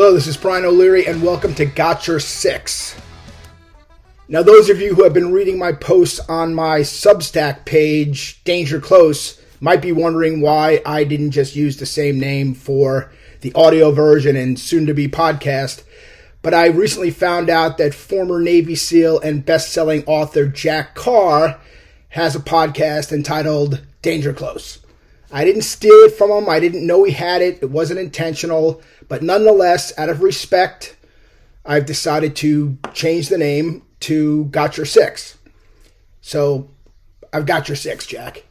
Hello, this is Brian O'Leary, and welcome to Got Your 6. Now, those of you who have been reading my posts on my Substack page, Danger Close, might be wondering why I didn't just use the same name for the audio version and soon to be podcast. But I recently found out that former Navy SEAL and best selling author Jack Carr has a podcast entitled Danger Close. I didn't steal it from him. I didn't know he had it. It wasn't intentional. But nonetheless, out of respect, I've decided to change the name to Got Your Six. So I've got your six, Jack.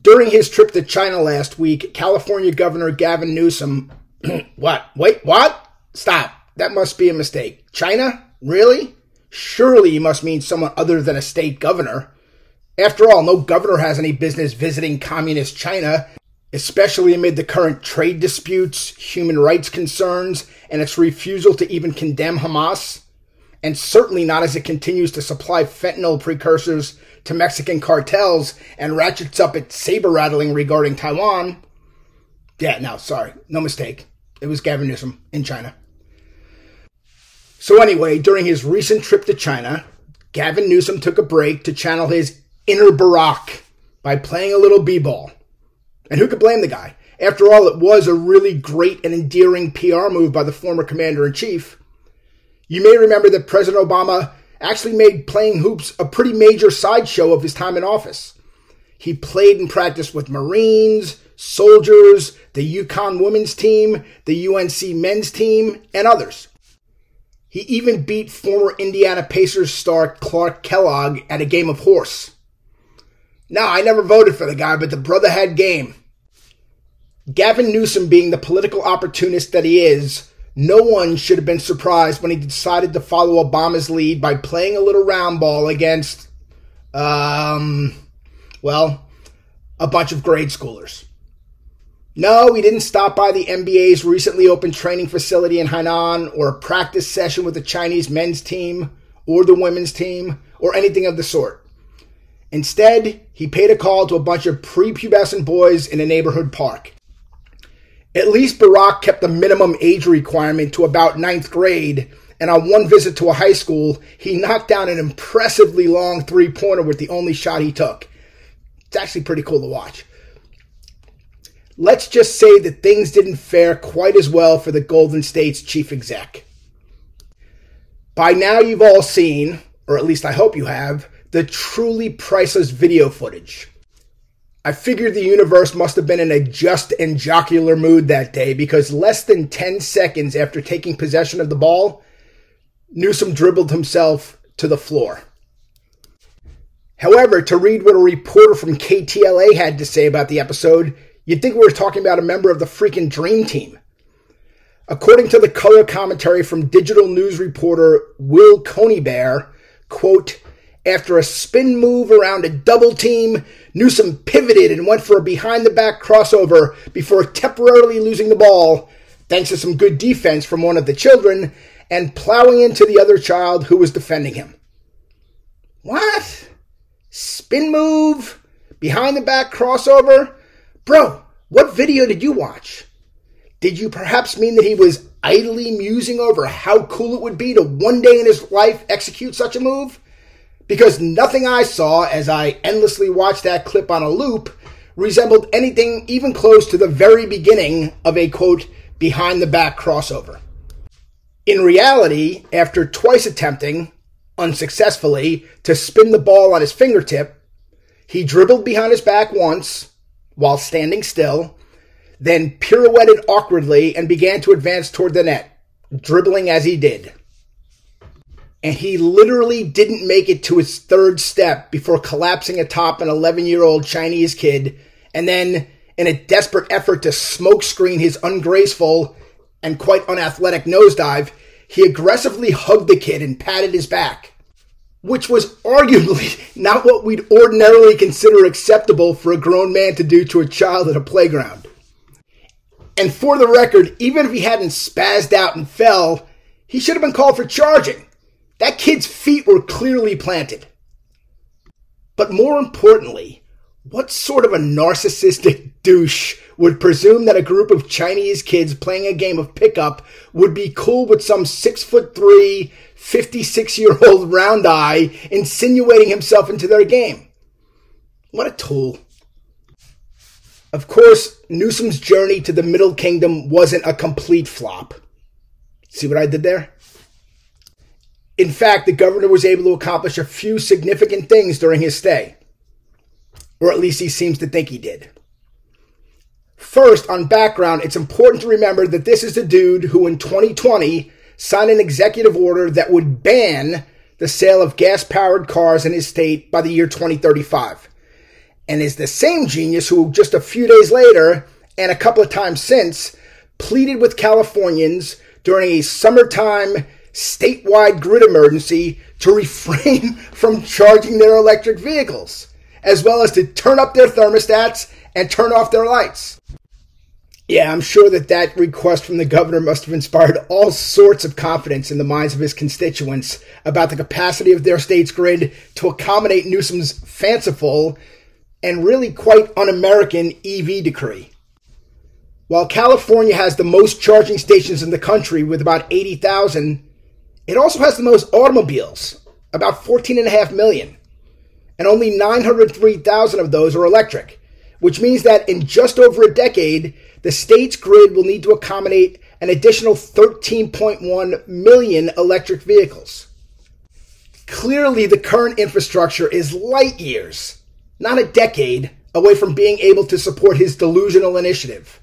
During his trip to China last week, California Governor Gavin Newsom. what? Wait, what? Stop. That must be a mistake. China? Really? Surely you must mean someone other than a state governor. After all, no governor has any business visiting communist China, especially amid the current trade disputes, human rights concerns, and its refusal to even condemn Hamas, and certainly not as it continues to supply fentanyl precursors to Mexican cartels and ratchets up its saber rattling regarding Taiwan. Yeah, no, sorry, no mistake. It was Gavin Newsom in China. So, anyway, during his recent trip to China, Gavin Newsom took a break to channel his inner Barack by playing a little b ball. And who could blame the guy? After all, it was a really great and endearing PR move by the former commander in chief. You may remember that President Obama actually made playing hoops a pretty major sideshow of his time in office. He played and practiced with Marines, soldiers, the UConn women's team, the UNC men's team, and others. He even beat former Indiana Pacers star Clark Kellogg at a game of horse. No, I never voted for the guy, but the brother had game. Gavin Newsom, being the political opportunist that he is, no one should have been surprised when he decided to follow Obama's lead by playing a little round ball against, um, well, a bunch of grade schoolers. No, he didn't stop by the NBA's recently opened training facility in Hainan or a practice session with the Chinese men's team or the women's team or anything of the sort. Instead, he paid a call to a bunch of prepubescent boys in a neighborhood park. At least Barack kept the minimum age requirement to about ninth grade, and on one visit to a high school, he knocked down an impressively long three pointer with the only shot he took. It's actually pretty cool to watch. Let's just say that things didn't fare quite as well for the Golden State's chief exec. By now, you've all seen, or at least I hope you have, the truly priceless video footage. I figured the universe must have been in a just and jocular mood that day because less than 10 seconds after taking possession of the ball, Newsom dribbled himself to the floor. However, to read what a reporter from KTLA had to say about the episode, you'd think we were talking about a member of the freaking Dream Team. According to the color commentary from digital news reporter Will Conybeare, quote, after a spin move around a double team, Newsom pivoted and went for a behind the back crossover before temporarily losing the ball, thanks to some good defense from one of the children, and plowing into the other child who was defending him. What? Spin move? Behind the back crossover? Bro, what video did you watch? Did you perhaps mean that he was idly musing over how cool it would be to one day in his life execute such a move? Because nothing I saw as I endlessly watched that clip on a loop resembled anything even close to the very beginning of a quote, behind the back crossover. In reality, after twice attempting, unsuccessfully, to spin the ball on his fingertip, he dribbled behind his back once while standing still, then pirouetted awkwardly and began to advance toward the net, dribbling as he did and he literally didn't make it to his third step before collapsing atop an 11 year old Chinese kid, and then, in a desperate effort to smokescreen his ungraceful and quite unathletic nosedive, he aggressively hugged the kid and patted his back, which was arguably not what we'd ordinarily consider acceptable for a grown man to do to a child at a playground. And for the record, even if he hadn't spazzed out and fell, he should have been called for charging. That kid's feet were clearly planted. But more importantly, what sort of a narcissistic douche would presume that a group of Chinese kids playing a game of pickup would be cool with some six foot three, 56 year old round eye insinuating himself into their game. What a tool. Of course, Newsom's journey to the Middle Kingdom wasn't a complete flop. See what I did there? In fact, the governor was able to accomplish a few significant things during his stay. Or at least he seems to think he did. First, on background, it's important to remember that this is the dude who in 2020 signed an executive order that would ban the sale of gas powered cars in his state by the year 2035 and is the same genius who just a few days later and a couple of times since pleaded with Californians during a summertime statewide grid emergency to refrain from charging their electric vehicles, as well as to turn up their thermostats and turn off their lights. Yeah, I'm sure that that request from the governor must have inspired all sorts of confidence in the minds of his constituents about the capacity of their state's grid to accommodate Newsom's fanciful and really quite un American EV decree. While California has the most charging stations in the country with about 80,000, it also has the most automobiles, about 14.5 million, and only 903,000 of those are electric, which means that in just over a decade, the state's grid will need to accommodate an additional 13.1 million electric vehicles. Clearly, the current infrastructure is light years not a decade, away from being able to support his delusional initiative.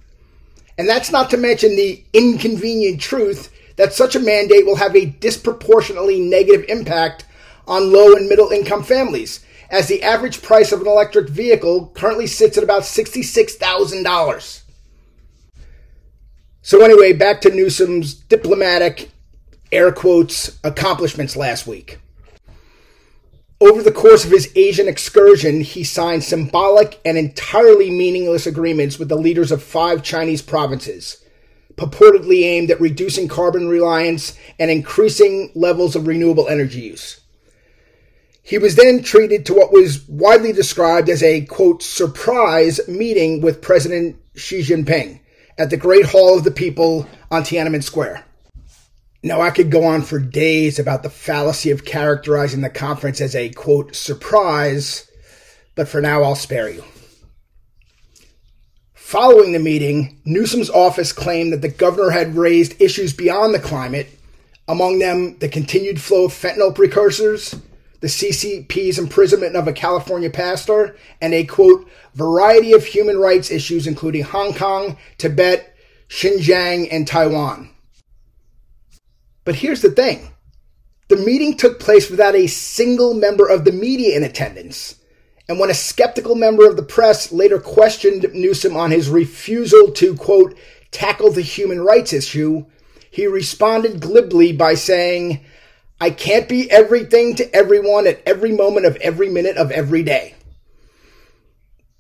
And that's not to mention the inconvenient truth that such a mandate will have a disproportionately negative impact on low and middle income families, as the average price of an electric vehicle currently sits at about $66,000. So, anyway, back to Newsom's diplomatic, air quotes, accomplishments last week. Over the course of his Asian excursion, he signed symbolic and entirely meaningless agreements with the leaders of five Chinese provinces, purportedly aimed at reducing carbon reliance and increasing levels of renewable energy use. He was then treated to what was widely described as a, quote, surprise meeting with President Xi Jinping at the Great Hall of the People on Tiananmen Square. Now, I could go on for days about the fallacy of characterizing the conference as a quote surprise, but for now I'll spare you. Following the meeting, Newsom's office claimed that the governor had raised issues beyond the climate, among them the continued flow of fentanyl precursors, the CCP's imprisonment of a California pastor, and a quote, variety of human rights issues, including Hong Kong, Tibet, Xinjiang, and Taiwan. But here's the thing the meeting took place without a single member of the media in attendance. And when a skeptical member of the press later questioned Newsom on his refusal to, quote, tackle the human rights issue, he responded glibly by saying, I can't be everything to everyone at every moment of every minute of every day.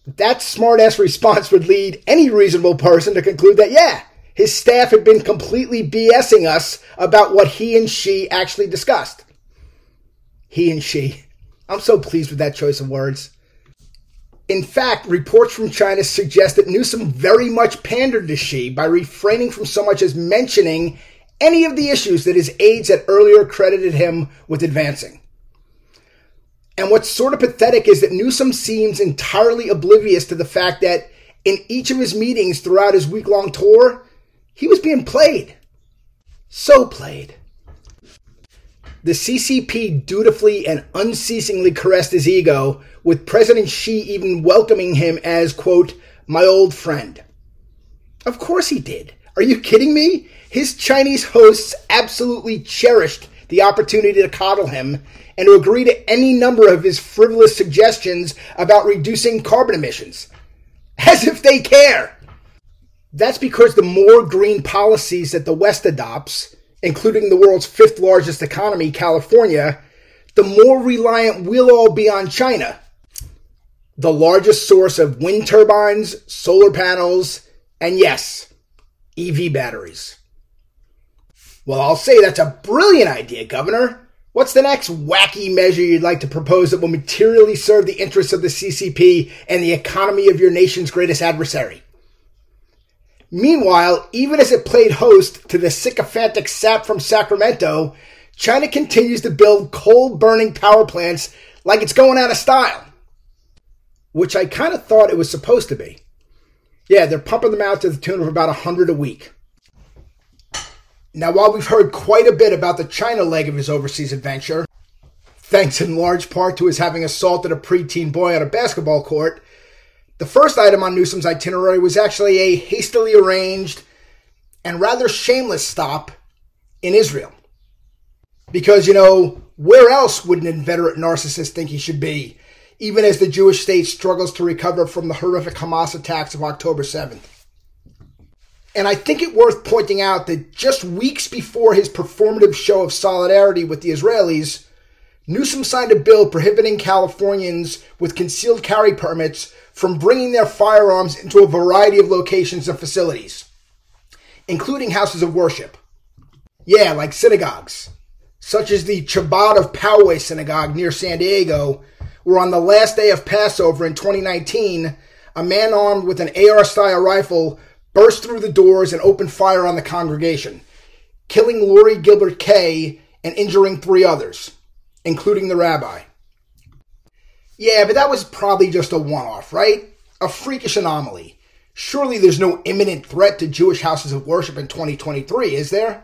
That smartass response would lead any reasonable person to conclude that, yeah, his staff had been completely BSing us about what he and Xi actually discussed. He and Xi. I'm so pleased with that choice of words. In fact, reports from China suggest that Newsom very much pandered to Xi by refraining from so much as mentioning any of the issues that his aides had earlier credited him with advancing. And what's sort of pathetic is that Newsom seems entirely oblivious to the fact that in each of his meetings throughout his week long tour, he was being played. So played. The CCP dutifully and unceasingly caressed his ego, with President Xi even welcoming him as, quote, my old friend. Of course he did. Are you kidding me? His Chinese hosts absolutely cherished the opportunity to coddle him and to agree to any number of his frivolous suggestions about reducing carbon emissions. As if they care. That's because the more green policies that the West adopts, including the world's fifth largest economy, California, the more reliant we'll all be on China, the largest source of wind turbines, solar panels, and yes, EV batteries. Well, I'll say that's a brilliant idea, Governor. What's the next wacky measure you'd like to propose that will materially serve the interests of the CCP and the economy of your nation's greatest adversary? Meanwhile, even as it played host to the sycophantic sap from Sacramento, China continues to build coal burning power plants like it's going out of style. Which I kind of thought it was supposed to be. Yeah, they're pumping them out to the tune of about 100 a week. Now, while we've heard quite a bit about the China leg of his overseas adventure, thanks in large part to his having assaulted a preteen boy on a basketball court, the first item on Newsom's itinerary was actually a hastily arranged and rather shameless stop in Israel. Because, you know, where else would an inveterate narcissist think he should be, even as the Jewish state struggles to recover from the horrific Hamas attacks of October 7th? And I think it worth pointing out that just weeks before his performative show of solidarity with the Israelis, Newsom signed a bill prohibiting Californians with concealed carry permits from bringing their firearms into a variety of locations and facilities, including houses of worship. Yeah, like synagogues, such as the Chabad of Poway Synagogue near San Diego, where on the last day of Passover in 2019, a man armed with an AR style rifle burst through the doors and opened fire on the congregation, killing Lori Gilbert Kaye and injuring three others including the rabbi. Yeah, but that was probably just a one off, right? A freakish anomaly. Surely there's no imminent threat to Jewish houses of worship in 2023, is there?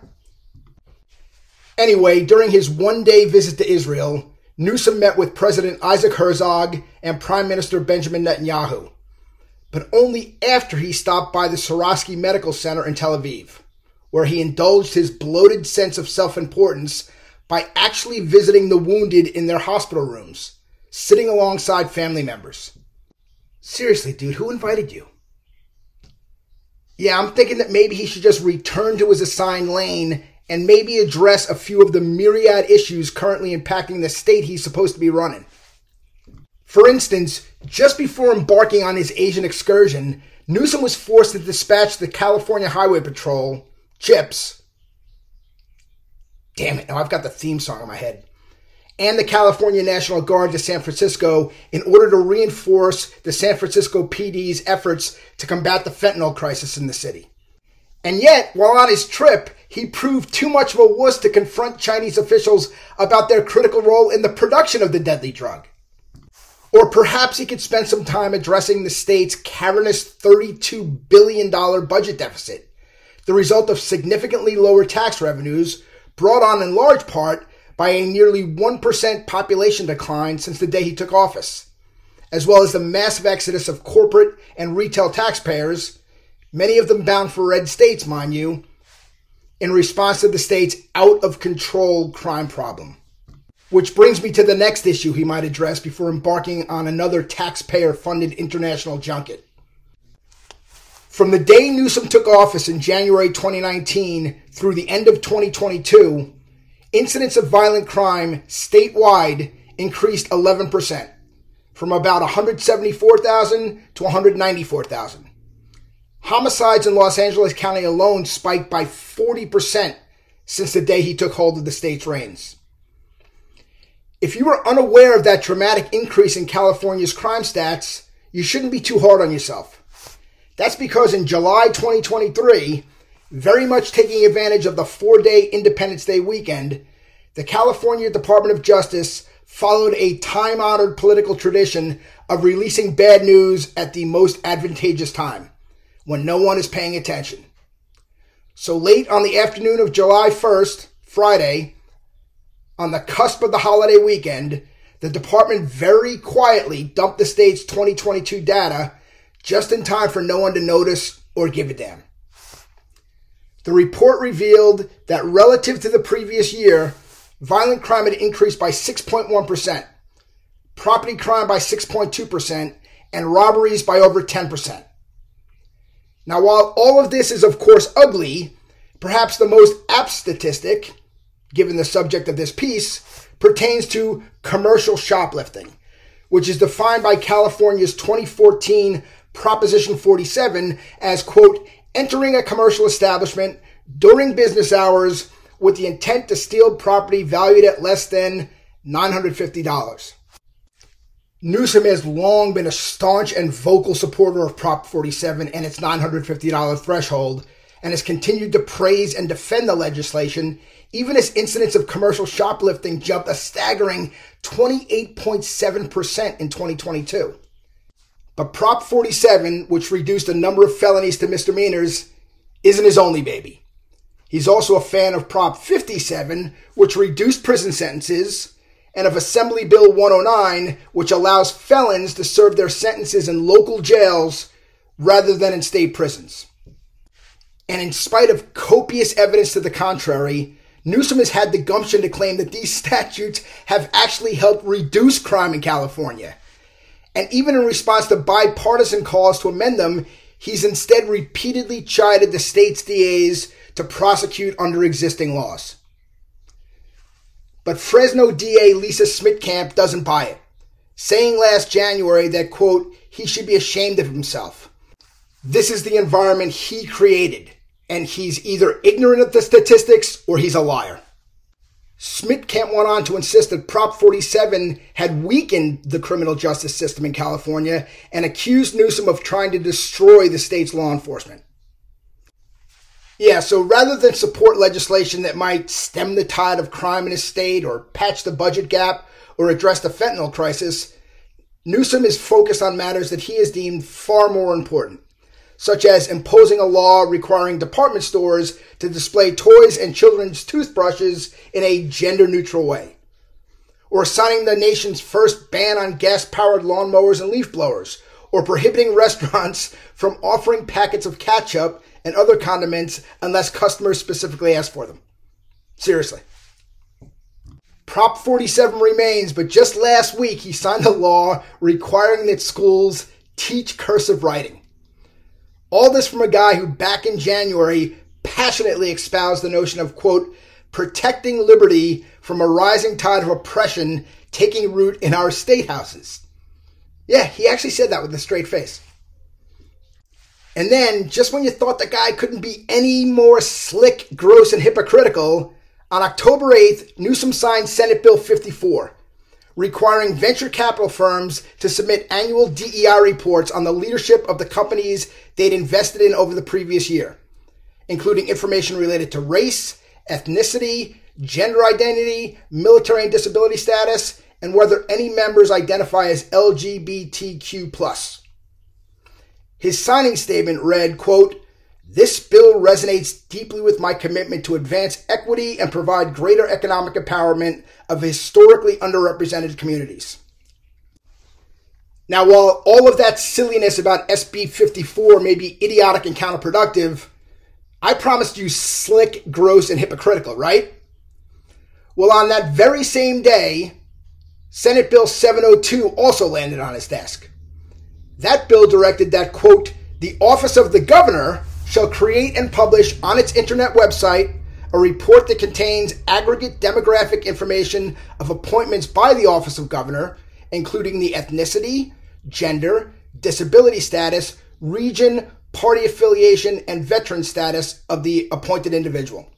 Anyway, during his one day visit to Israel, Newsom met with President Isaac Herzog and Prime Minister Benjamin Netanyahu, but only after he stopped by the Sourasky Medical Center in Tel Aviv, where he indulged his bloated sense of self importance by actually visiting the wounded in their hospital rooms, sitting alongside family members. Seriously, dude, who invited you? Yeah, I'm thinking that maybe he should just return to his assigned lane and maybe address a few of the myriad issues currently impacting the state he's supposed to be running. For instance, just before embarking on his Asian excursion, Newsom was forced to dispatch the California Highway Patrol, CHIPS, Damn it, now I've got the theme song in my head. And the California National Guard to San Francisco in order to reinforce the San Francisco PD's efforts to combat the fentanyl crisis in the city. And yet, while on his trip, he proved too much of a wuss to confront Chinese officials about their critical role in the production of the deadly drug. Or perhaps he could spend some time addressing the state's cavernous $32 billion budget deficit, the result of significantly lower tax revenues brought on in large part by a nearly 1% population decline since the day he took office, as well as the massive exodus of corporate and retail taxpayers, many of them bound for red states, mind you, in response to the state's out of control crime problem. Which brings me to the next issue he might address before embarking on another taxpayer funded international junket. From the day Newsom took office in January 2019 through the end of 2022, incidents of violent crime statewide increased 11%, from about 174,000 to 194,000. Homicides in Los Angeles County alone spiked by 40% since the day he took hold of the state's reins. If you are unaware of that dramatic increase in California's crime stats, you shouldn't be too hard on yourself. That's because in July 2023, very much taking advantage of the four day Independence Day weekend, the California Department of Justice followed a time honored political tradition of releasing bad news at the most advantageous time, when no one is paying attention. So late on the afternoon of July 1st, Friday, on the cusp of the holiday weekend, the department very quietly dumped the state's 2022 data just in time for no one to notice or give a damn. The report revealed that relative to the previous year, violent crime had increased by 6.1%, property crime by 6.2%, and robberies by over 10%. Now, while all of this is, of course, ugly, perhaps the most apt statistic, given the subject of this piece, pertains to commercial shoplifting, which is defined by California's 2014 Proposition 47 as, quote, entering a commercial establishment during business hours with the intent to steal property valued at less than $950. Newsom has long been a staunch and vocal supporter of Prop 47 and its $950 threshold, and has continued to praise and defend the legislation, even as incidents of commercial shoplifting jumped a staggering 28.7% in 2022. But Prop 47, which reduced the number of felonies to misdemeanors, isn't his only baby. He's also a fan of Prop 57, which reduced prison sentences and of Assembly Bill 109, which allows felons to serve their sentences in local jails rather than in state prisons. And in spite of copious evidence to the contrary, Newsom has had the gumption to claim that these statutes have actually helped reduce crime in California. And even in response to bipartisan calls to amend them, he's instead repeatedly chided the state's DAs to prosecute under existing laws. But Fresno DA Lisa Smittcamp doesn't buy it, saying last January that, quote, he should be ashamed of himself. This is the environment he created, and he's either ignorant of the statistics or he's a liar. Smittcamp went on to insist that Prop 47 had weakened the criminal justice system in California and accused Newsom of trying to destroy the state's law enforcement. Yeah, so rather than support legislation that might stem the tide of crime in his state or patch the budget gap or address the fentanyl crisis, Newsom is focused on matters that he has deemed far more important, such as imposing a law requiring department stores to display toys and children's toothbrushes in a gender neutral way, or signing the nation's first ban on gas powered lawnmowers and leaf blowers, or prohibiting restaurants from offering packets of ketchup and other condiments unless customers specifically ask for them. Seriously. Prop 47 remains, but just last week he signed a law requiring that schools teach cursive writing. All this from a guy who back in January passionately espoused the notion of, quote, protecting liberty from a rising tide of oppression taking root in our state houses. Yeah, he actually said that with a straight face. And then, just when you thought the guy couldn't be any more slick, gross, and hypocritical, on October 8th, Newsom signed Senate Bill 54, requiring venture capital firms to submit annual DEI reports on the leadership of the companies they'd invested in over the previous year, including information related to race, ethnicity, gender identity, military and disability status, and whether any members identify as LGBTQ+. His signing statement read, quote, this bill resonates deeply with my commitment to advance equity and provide greater economic empowerment of historically underrepresented communities. Now, while all of that silliness about SB 54 may be idiotic and counterproductive, I promised you slick, gross, and hypocritical, right? Well, on that very same day, Senate Bill 702 also landed on his desk. That bill directed that, quote, the office of the governor shall create and publish on its internet website a report that contains aggregate demographic information of appointments by the office of governor, including the ethnicity, gender, disability status, region, party affiliation, and veteran status of the appointed individual.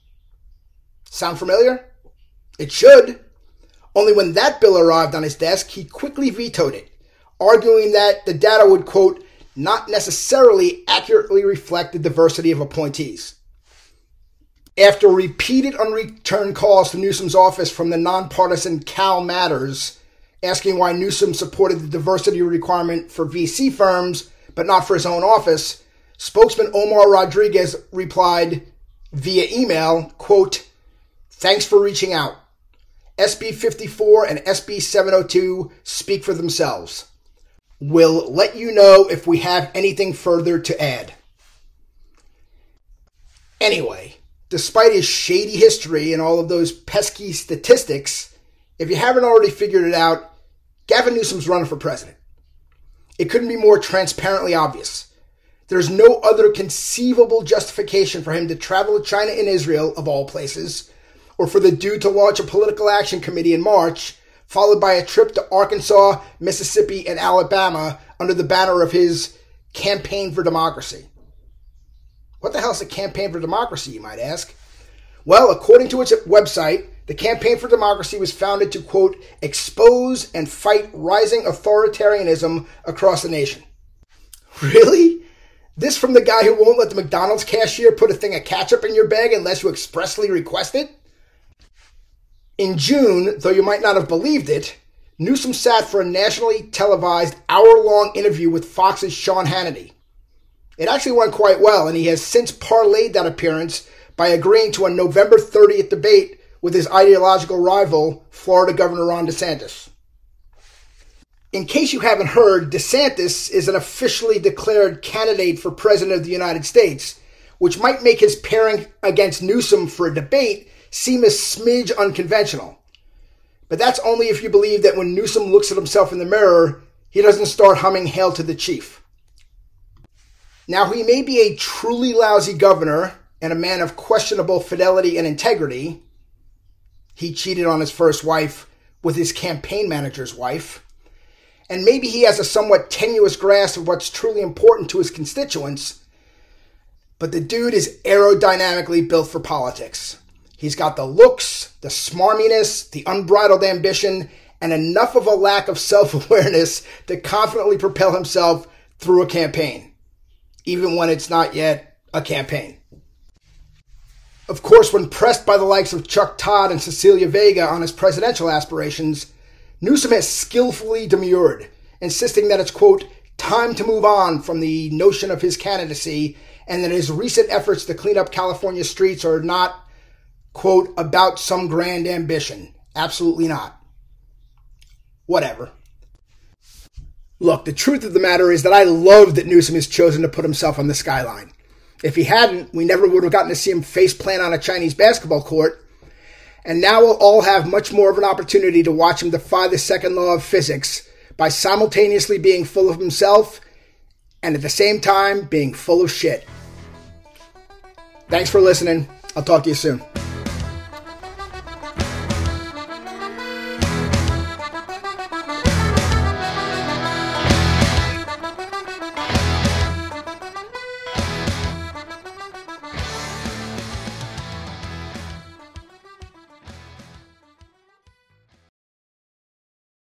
Sound familiar? It should. Only when that bill arrived on his desk, he quickly vetoed it arguing that the data would, quote, not necessarily accurately reflect the diversity of appointees. After repeated unreturned calls to Newsom's office from the nonpartisan Cal Matters, asking why Newsom supported the diversity requirement for VC firms, but not for his own office, spokesman Omar Rodriguez replied via email, quote, Thanks for reaching out. SB 54 and SB 702 speak for themselves. We'll let you know if we have anything further to add. Anyway, despite his shady history and all of those pesky statistics, if you haven't already figured it out, Gavin Newsom's running for president. It couldn't be more transparently obvious. There's no other conceivable justification for him to travel to China and Israel, of all places, or for the dude to launch a political action committee in March followed by a trip to Arkansas, Mississippi, and Alabama under the banner of his Campaign for Democracy. What the hell is a Campaign for Democracy, you might ask? Well, according to its website, the Campaign for Democracy was founded to, quote, expose and fight rising authoritarianism across the nation. Really? This from the guy who won't let the McDonald's cashier put a thing of ketchup in your bag unless you expressly request it? In June, though you might not have believed it, Newsom sat for a nationally televised hour long interview with Fox's Sean Hannity. It actually went quite well, and he has since parlayed that appearance by agreeing to a November 30th debate with his ideological rival, Florida Governor Ron DeSantis. In case you haven't heard, DeSantis is an officially declared candidate for President of the United States, which might make his pairing against Newsom for a debate seem a smidge unconventional. But that's only if you believe that when Newsom looks at himself in the mirror, he doesn't start humming Hail to the Chief. Now, he may be a truly lousy governor and a man of questionable fidelity and integrity. He cheated on his first wife with his campaign manager's wife and maybe he has a somewhat tenuous grasp of what's truly important to his constituents, but the dude is aerodynamically built for politics. He's got the looks, the smarminess, the unbridled ambition, and enough of a lack of self awareness to confidently propel himself through a campaign, even when it's not yet a campaign. Of course, when pressed by the likes of Chuck Todd and Cecilia Vega on his presidential aspirations, Newsom has skillfully demurred, insisting that it's, quote, time to move on from the notion of his candidacy and that his recent efforts to clean up California streets are not, quote, about some grand ambition. Absolutely not. Whatever. Look, the truth of the matter is that I love that Newsom has chosen to put himself on the skyline. If he hadn't, we never would have gotten to see him face plant on a Chinese basketball court and now we'll all have much more of an opportunity to watch him defy the second law of physics by simultaneously being full of himself and at the same time being full of shit. Thanks for listening. I'll talk to you soon.